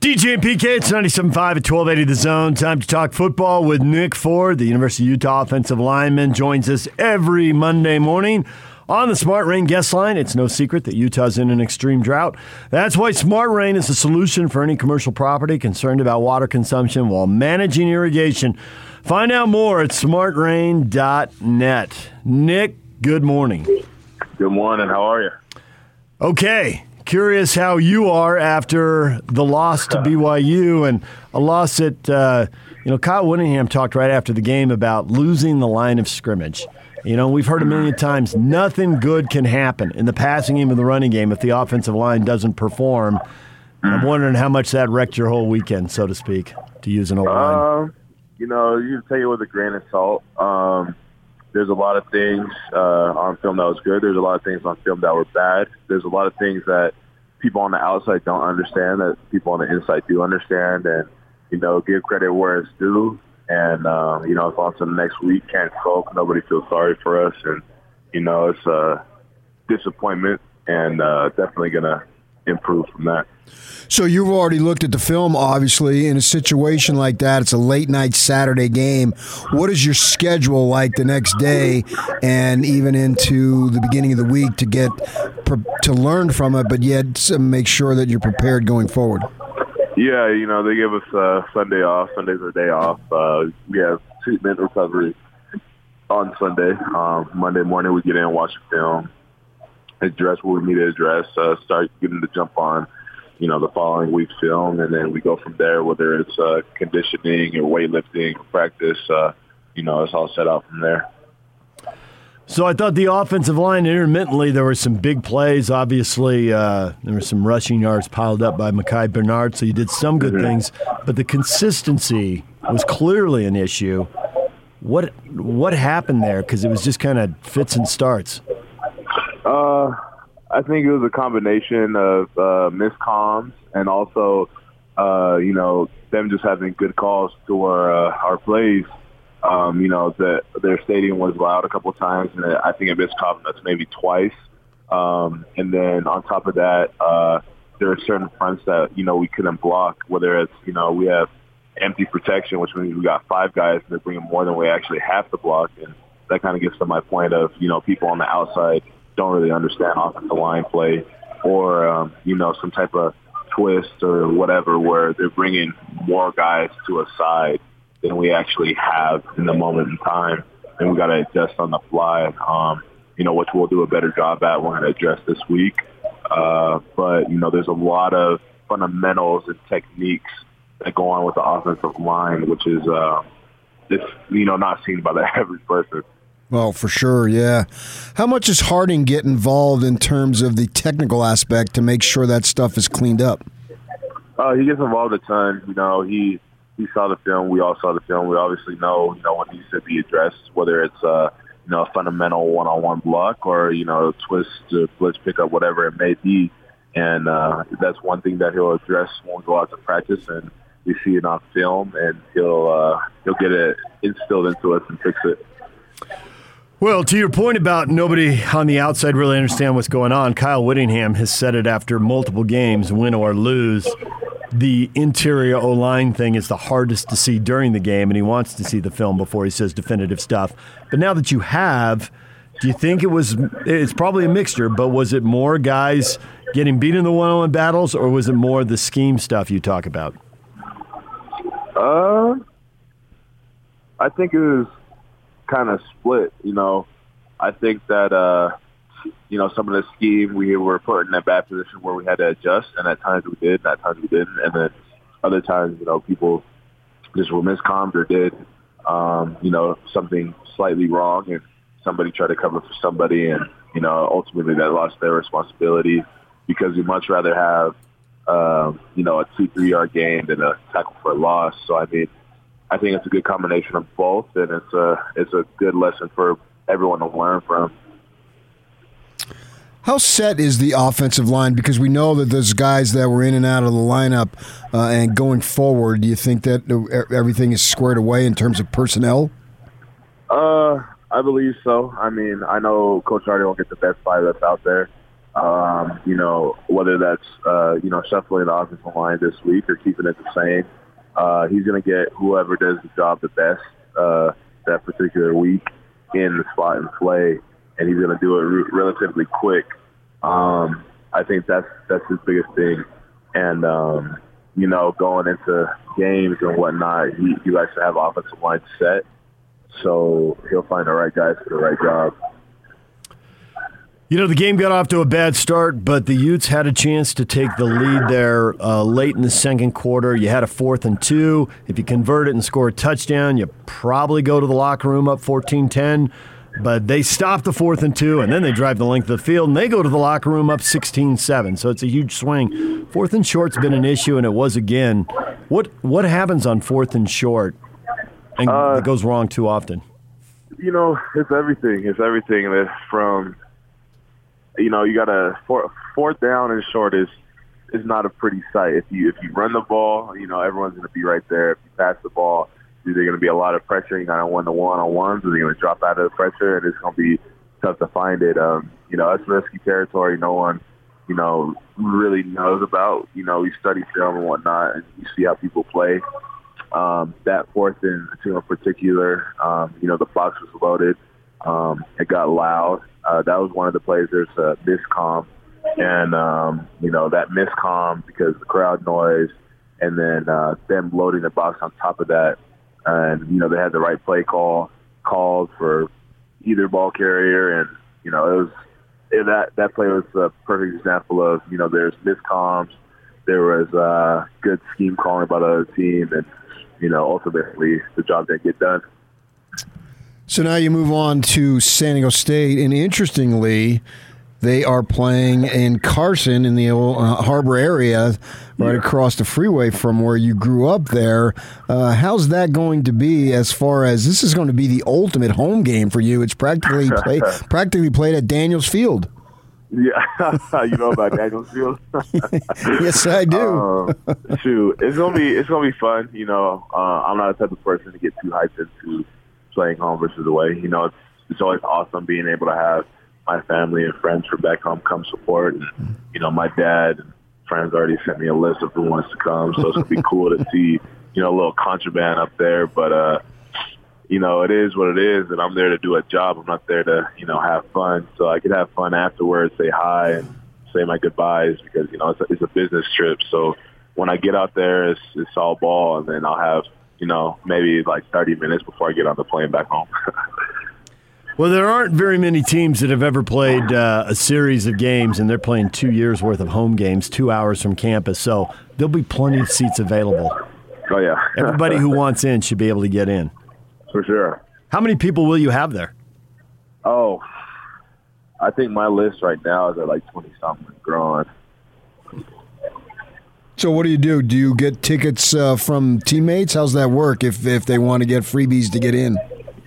DJ and PK, it's 97.5 at 1280 The Zone. Time to talk football with Nick Ford, the University of Utah offensive lineman, joins us every Monday morning on the Smart Rain guest line. It's no secret that Utah's in an extreme drought. That's why Smart Rain is the solution for any commercial property concerned about water consumption while managing irrigation. Find out more at smartrain.net. Nick, good morning. Good morning. How are you? Okay. Curious how you are after the loss to BYU and a loss that, uh, you know, Kyle Whittingham talked right after the game about losing the line of scrimmage. You know, we've heard a million times nothing good can happen in the passing game and the running game if the offensive line doesn't perform. I'm wondering how much that wrecked your whole weekend, so to speak, to use an old line. Um, you know, you take it with a grain of salt. Um, there's a lot of things uh, on film that was good. There's a lot of things on film that were bad. There's a lot of things that people on the outside don't understand that people on the inside do understand, and you know, give credit where it's due. And um, you know, it's on to the next week. Can't sulk. Nobody feels sorry for us, and you know, it's a disappointment, and uh, definitely gonna improve from that. So you've already looked at the film, obviously. In a situation like that, it's a late night Saturday game. What is your schedule like the next day, and even into the beginning of the week to get to learn from it, but yet make sure that you're prepared going forward? Yeah, you know they give us uh, Sunday off. Sunday's our day off. Uh, we have treatment recovery on Sunday. Um, Monday morning we get in, watch the film, address what we need to address, uh, start getting to jump on you know, the following week's film, and then we go from there, whether it's uh, conditioning or weightlifting or practice, uh, you know, it's all set out from there. So I thought the offensive line intermittently there were some big plays. Obviously, uh, there were some rushing yards piled up by Micah Bernard, so you did some good mm-hmm. things, but the consistency was clearly an issue. What what happened there? Because it was just kind of fits and starts. Uh, I think it was a combination of uh, miscoms and also, uh, you know, them just having good calls to our uh, our plays. Um, you know, that their stadium was loud a couple times, and I think it miscom us maybe twice. Um, and then on top of that, uh, there are certain fronts that you know we couldn't block. Whether it's you know we have empty protection, which means we got five guys and they're bringing more than we actually have to block, and that kind of gets to my point of you know people on the outside don't really understand offensive line play or, um, you know, some type of twist or whatever where they're bringing more guys to a side than we actually have in the moment in time. And we got to adjust on the fly, um, you know, which we'll do a better job at. We're going to address this week. Uh, but, you know, there's a lot of fundamentals and techniques that go on with the offensive line, which is, uh, it's, you know, not seen by the average person. Well, for sure, yeah. How much does Harding get involved in terms of the technical aspect to make sure that stuff is cleaned up? Uh, he gets involved a ton. You know, he he saw the film. We all saw the film. We obviously know, you know, what needs to be addressed, whether it's uh, you know a fundamental one-on-one block or you know twist, uh, blitz pickup, whatever it may be. And uh, that's one thing that he'll address when we go out to practice, and we see it on film, and he'll uh, he'll get it instilled into us and fix it. Well, to your point about nobody on the outside really understand what's going on, Kyle Whittingham has said it after multiple games, win or lose. The interior O line thing is the hardest to see during the game, and he wants to see the film before he says definitive stuff. But now that you have, do you think it was? It's probably a mixture, but was it more guys getting beat in the one-on-one battles, or was it more the scheme stuff you talk about? Uh, I think it was kind of split. You know, I think that uh, you know some of the scheme we were put in a bad position where we had to adjust, and at times we did, and at times we didn't, and then other times you know people just were miscommed or did um, you know something slightly wrong, and somebody tried to cover for somebody, and you know ultimately that lost their responsibility because we much rather have um, you know a two three yard gain than a tackle for a loss. So I mean I think it's a good combination of both, and it's a it's a good lesson for everyone to learn from. How set is the offensive line? Because we know that those guys that were in and out of the lineup, uh, and going forward, do you think that everything is squared away in terms of personnel? Uh, I believe so. I mean, I know Coach Harding will get the best five that's out there. Um, you know, whether that's uh, you know shuffling the offensive line this week or keeping it the same, uh, he's going to get whoever does the job the best uh, that particular week in the spot and play, and he's going to do it re- relatively quick. Um, I think that's that's his biggest thing, and um, you know, going into games and whatnot, he, he likes to have offensive line set, so he'll find the right guys for the right job. You know, the game got off to a bad start, but the Utes had a chance to take the lead there uh, late in the second quarter. You had a fourth and two. If you convert it and score a touchdown, you probably go to the locker room up 14 10. But they stop the fourth and two, and then they drive the length of the field, and they go to the locker room up 16 7. So it's a huge swing. Fourth and short's been an issue, and it was again. What, what happens on fourth and short and Uh, it goes wrong too often? you know, it's everything. It's everything from, you know, you got four, fourth down and short is is not a pretty sight. If you if you run the ball, you know, everyone's going to be right there. If you pass the ball, there's going to be a lot of pressure. You're going to win the one on ones, or they're going to drop out of the pressure, and it's going to be tough to find it. Um, you know, that's risky territory. No one, you know, really knows about. You know, we study film and whatnot, and you see how people play um, that fourth and two in particular, um, you know, the box was loaded. Um, it got loud. Uh, that was one of the plays. There's a miscom, and um, you know that miscom because the crowd noise, and then uh, them loading the box on top of that, and you know they had the right play call called for either ball carrier, and you know it was it, that that play was a perfect example of you know there's miscoms, there was uh, good scheme calling by the other team, and you know ultimately the job didn't get done. So now you move on to San Diego State, and interestingly, they are playing in Carson in the old, uh, harbor area, right across the freeway from where you grew up. There, uh, how's that going to be? As far as this is going to be the ultimate home game for you, it's practically play, practically played at Daniels Field. Yeah, you know about Danielsfield. yes, I do. um, shoot, it's gonna be it's gonna be fun. You know, uh, I'm not the type of person to get too hyped into playing home versus away. You know, it's it's always awesome being able to have my family and friends from back home come support. And, you know, my dad and friends already sent me a list of who wants to come, so it's gonna be cool to see you know a little contraband up there. But uh, you know, it is what it is, and I'm there to do a job. I'm not there to, you know, have fun. So I could have fun afterwards, say hi, and say my goodbyes because you know it's a, it's a business trip. So when I get out there, it's, it's all ball, and then I'll have, you know, maybe like 30 minutes before I get on the plane back home. Well, there aren't very many teams that have ever played uh, a series of games, and they're playing two years worth of home games, two hours from campus. So there'll be plenty of seats available. oh yeah, Everybody who wants in should be able to get in. for sure. How many people will you have there? Oh, I think my list right now is at like 20 something growing. So what do you do? Do you get tickets uh, from teammates? How's that work? If if they want to get freebies to get in?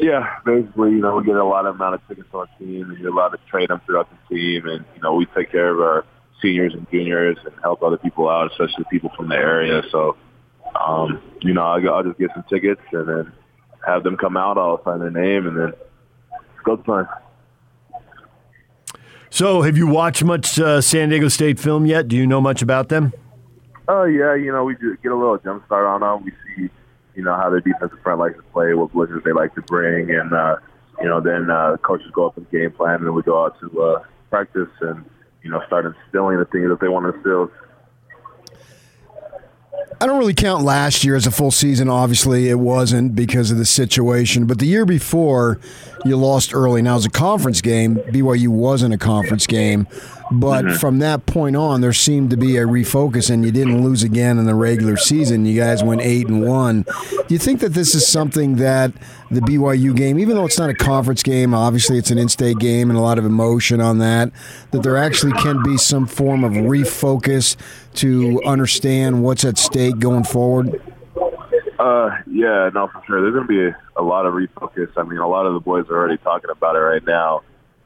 Yeah, basically, you know, we get a lot of amount of tickets on our team, and you're allowed to trade them throughout the team, and you know, we take care of our seniors and juniors and help other people out, especially people from the area. So, um, you know, I'll, I'll just get some tickets and then have them come out. I'll sign their name, and then go time. So, have you watched much uh, San Diego State film yet? Do you know much about them? Oh yeah, you know, we get a little jump start on them. We see, you know, how their defensive front likes to play, what blitzes they like to bring, and uh, you know, then uh, coaches go up and game plan, and we go out to uh, practice and you know start instilling the things that they want to instill. I don't really count last year as a full season. Obviously, it wasn't because of the situation. But the year before, you lost early. Now, it was a conference game. BYU wasn't a conference game. But from that point on, there seemed to be a refocus, and you didn't lose again in the regular season. You guys went eight and one. Do you think that this is something that the BYU game, even though it's not a conference game, obviously it's an in-state game and a lot of emotion on that, that there actually can be some form of refocus to understand what's at stake going forward? Uh, yeah, no, for sure. There's going to be a, a lot of refocus. I mean, a lot of the boys are already talking about it right now,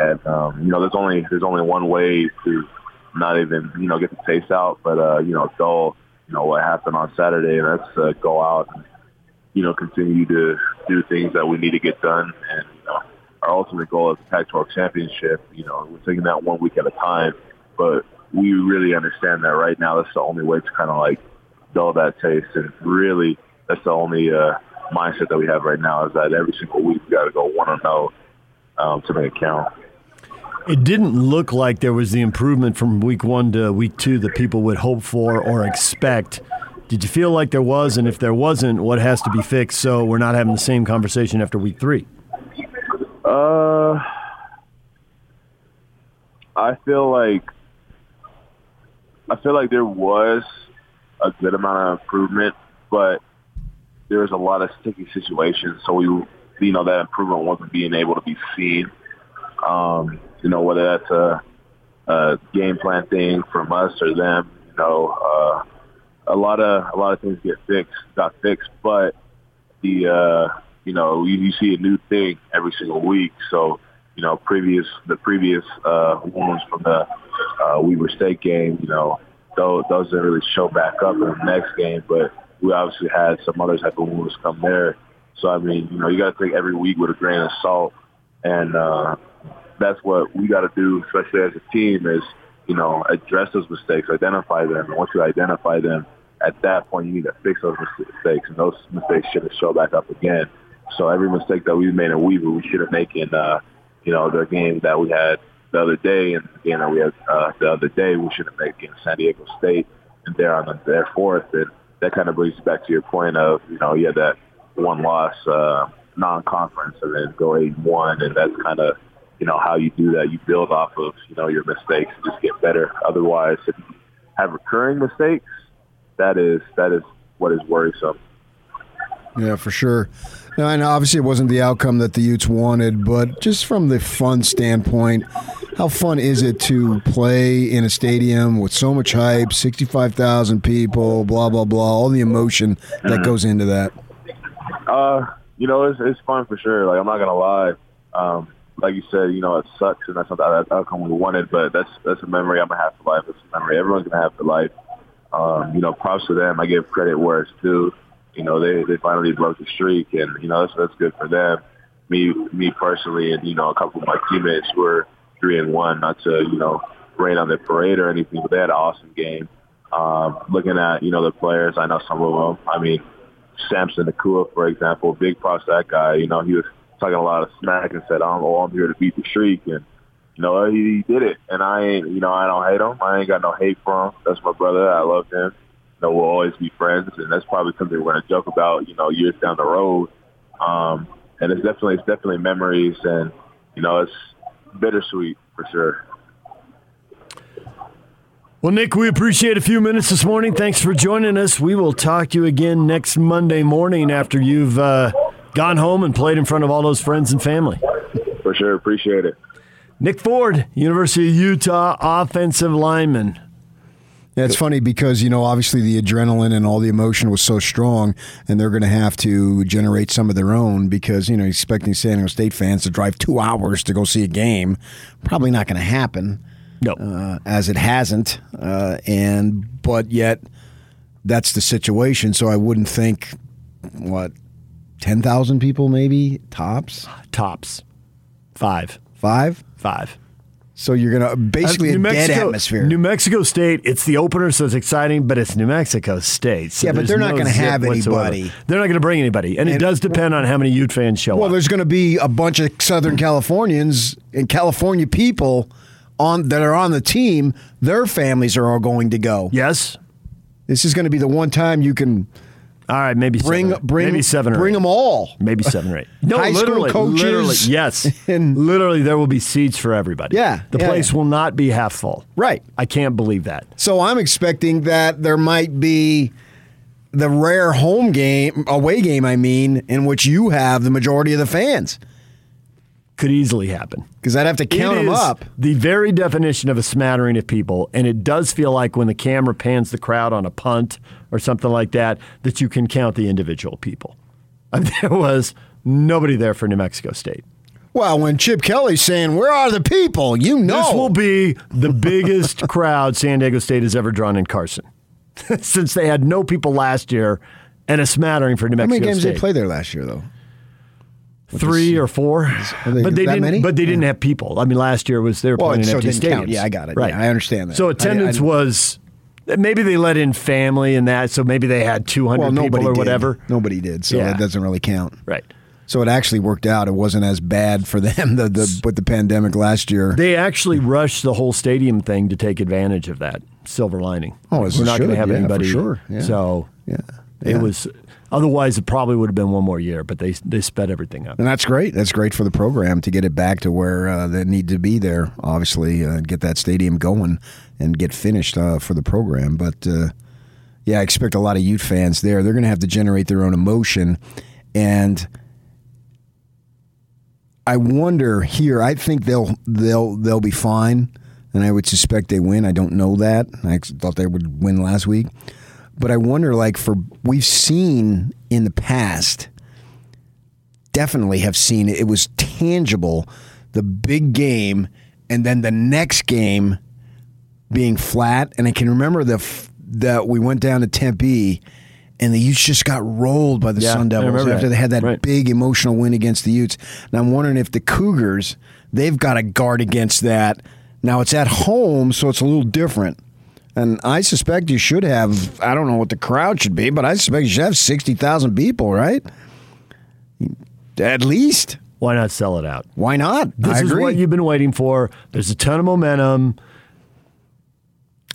and um, you know, there's only there's only one way to not even you know get the taste out, but uh, you know, dull. You know what happened on Saturday, and that's uh, go out and you know continue to do things that we need to get done, and you know, our ultimate goal is the Pac-12 championship. You know, we're taking that one week at a time, but we really understand that right now that's the only way to kind of like dull that taste. And really, that's the only uh, mindset that we have right now is that every single week we got to go one or no um, to make it count. It didn't look like there was the improvement from week one to week two that people would hope for or expect. Did you feel like there was? And if there wasn't, what has to be fixed so we're not having the same conversation after week three? Uh, I feel like I feel like there was a good amount of improvement, but there was a lot of sticky situations. So we, you know, that improvement wasn't being able to be seen. Um, you know, whether that's a, a game plan thing from us or them, you know, uh, a lot of a lot of things get fixed, got fixed, but the uh, you know you, you see a new thing every single week. So you know, previous the previous uh, wounds from the uh, Weber State game, you know, those didn't really show back up in the next game, but we obviously had some other type of wounds come there. So I mean, you know, you got to take every week with a grain of salt, and uh, that's what we got to do, especially as a team, is you know address those mistakes, identify them, and once you identify them, at that point you need to fix those mistakes, and those mistakes shouldn't show back up again. So every mistake that we made in Weber, we should have making, uh, you know, the game that we had the other day. And the game that we had uh, the other day, we should have made against San Diego State, and they're on the, their fourth, and that kind of brings back to your point of, you know, you had that one loss uh, non-conference and then go eight one, and that's kind of you know how you do that. You build off of you know your mistakes and just get better. Otherwise, if you have recurring mistakes, that is that is what is worrisome. Yeah, for sure. Now, and obviously, it wasn't the outcome that the Utes wanted, but just from the fun standpoint, how fun is it to play in a stadium with so much hype, 65,000 people, blah, blah, blah, all the emotion that goes into that? Uh, you know, it's, it's fun for sure. Like, I'm not going to lie. Um, like you said, you know, it sucks and that's not the outcome we wanted, but that's that's a memory I'm to have for life. It's a memory everyone's to have for life. Um, you know, props to them. I give credit where it's due you know, they they finally broke the streak, and you know that's that's good for them. Me me personally, and you know, a couple of my teammates were three and one. Not to you know rain on their parade or anything, but they had an awesome game. Um, looking at you know the players, I know some of them. I mean, Samson Nacua, for example, big props to that guy. You know, he was talking a lot of smack and said, "I'm, oh, I'm here to beat the streak," and you know, he, he did it. And I ain't, you know, I don't hate him. I ain't got no hate for him. That's my brother. I love him know, we'll always be friends, and that's probably something we're to joke about, you know, years down the road. Um, and it's definitely, it's definitely memories, and you know, it's bittersweet for sure. Well, Nick, we appreciate a few minutes this morning. Thanks for joining us. We will talk to you again next Monday morning after you've uh, gone home and played in front of all those friends and family. For sure, appreciate it. Nick Ford, University of Utah offensive lineman. Yeah, it's funny because, you know, obviously the adrenaline and all the emotion was so strong, and they're going to have to generate some of their own because, you know, expecting San Diego State fans to drive two hours to go see a game, probably not going to happen. No. Uh, as it hasn't. Uh, and, but yet, that's the situation. So I wouldn't think, what, 10,000 people maybe? Tops? Tops. Five. Five? Five. So you're gonna basically uh, a Mexico, dead atmosphere. New Mexico State, it's the opener, so it's exciting, but it's New Mexico State. So yeah, but they're not no going to have whatsoever. anybody. They're not going to bring anybody, and, and, it does depend on how many Ute fans show well, up. Well, there's going to be a bunch of Southern Californians and California people on that are on the team. Their families are all going to go. Yes, this is going to be the one time you can all right, maybe bring seven, bring maybe seven or bring eight. them all. Maybe seven or eight. No, High literally, school coaches. Literally, yes, and literally, there will be seats for everybody. Yeah, the yeah, place yeah. will not be half full. Right. I can't believe that. So I'm expecting that there might be the rare home game, away game, I mean, in which you have the majority of the fans. Could easily happen because I'd have to count it them up. The very definition of a smattering of people, and it does feel like when the camera pans the crowd on a punt or something like that, that you can count the individual people. And there was nobody there for New Mexico State. Well, when Chip Kelly's saying, Where are the people? You know. This will be the biggest crowd San Diego State has ever drawn in Carson. Since they had no people last year and a smattering for New Mexico State. How many games State. did they play there last year, though? three or four, they but they didn't. many? But they didn't have people. I mean, last year was they were Well, playing so empty stadiums. Yeah, I got it. Right, Yeah, I understand that. So I- attendance I- was maybe they let in family and that, so maybe they had two hundred Well, people or did. whatever. Nobody did, so Yeah. that doesn't really count. Right. So it actually worked out. It wasn't as bad for them the, the, with the pandemic last year. They actually rushed the whole stadium thing to take advantage of that silver lining. Oh, we're not going to have Yeah, for anybody. sure. Yeah. So yeah. It Yeah. was. Otherwise, it probably would have been one more year. But they they sped everything up. And that's great. That's great for the program to get it back to where uh, they need to be there. Obviously, uh, get that stadium going and get finished uh, for the program. But uh, yeah, I expect a lot of Ute fans there. They're going to have to generate their own emotion, and I wonder here. I think they'll they'll they'll be fine, and I would suspect they win. I don't know that. I thought they would win last week, but I wonder. Like for we've seen in the past definitely have seen it. It was tangible, the big game, and then the next game being flat. And I can remember the f- that we went down to Tempe, and the Utes just got rolled by the Yeah, Sun Devils after that. they had that Right. big emotional win against the Utes. And I'm wondering if the Cougars they've got to guard against that. Now it's at home, so it's a little different. And I suspect you should have, I don't know what the crowd should be, but I suspect you should have 60,000 people, right? At least. Why not sell it out? Why not? This I is agree. what you've been waiting for. There's a ton of momentum.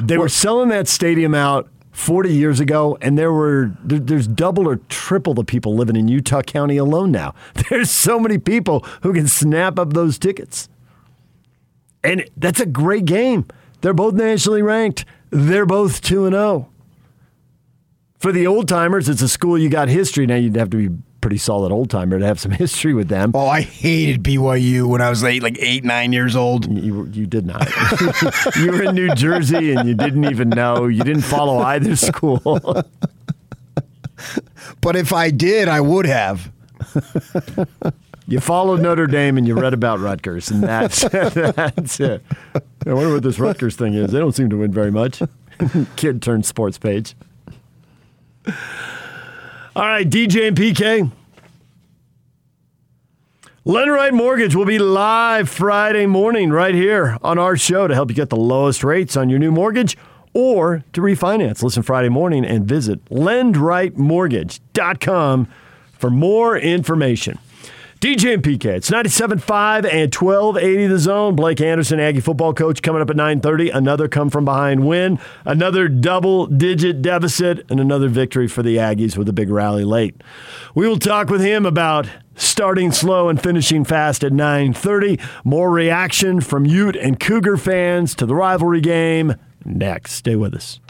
They were selling that stadium out 40 years ago, and there were there's double or triple the people living in Utah County alone now. There's so many people who can snap up those tickets, and that's a great game. They're both nationally ranked. They're both two and zero. For the old timers, it's a school you got history. Now you'd have to be pretty solid old timer to have some history with them. Oh, I hated BYU when I was eight, like eight, nine years old. You you did not. you were in New Jersey and you didn't even know. You didn't follow either school. But if I did, I would have. You followed Notre Dame and you read about Rutgers, and that's that's it. I wonder what this Rutgers thing is. They don't seem to win very much. Kid turned sports page. All right, DJ and PK. Lendright Mortgage will be live Friday morning right here on our show to help you get the lowest rates on your new mortgage or to refinance. Listen Friday morning and visit lendrightmortgage.com for more information. DJ and PK, it's 97.5 and 1280 the zone. Blake Anderson, Aggie football coach, coming up at 9.30. Another come from behind win, another double-digit deficit, and another victory for the Aggies with a big rally late. We will talk with him about starting slow and finishing fast at 9.30. More reaction from Ute and Cougar fans to the rivalry game next. Stay with us.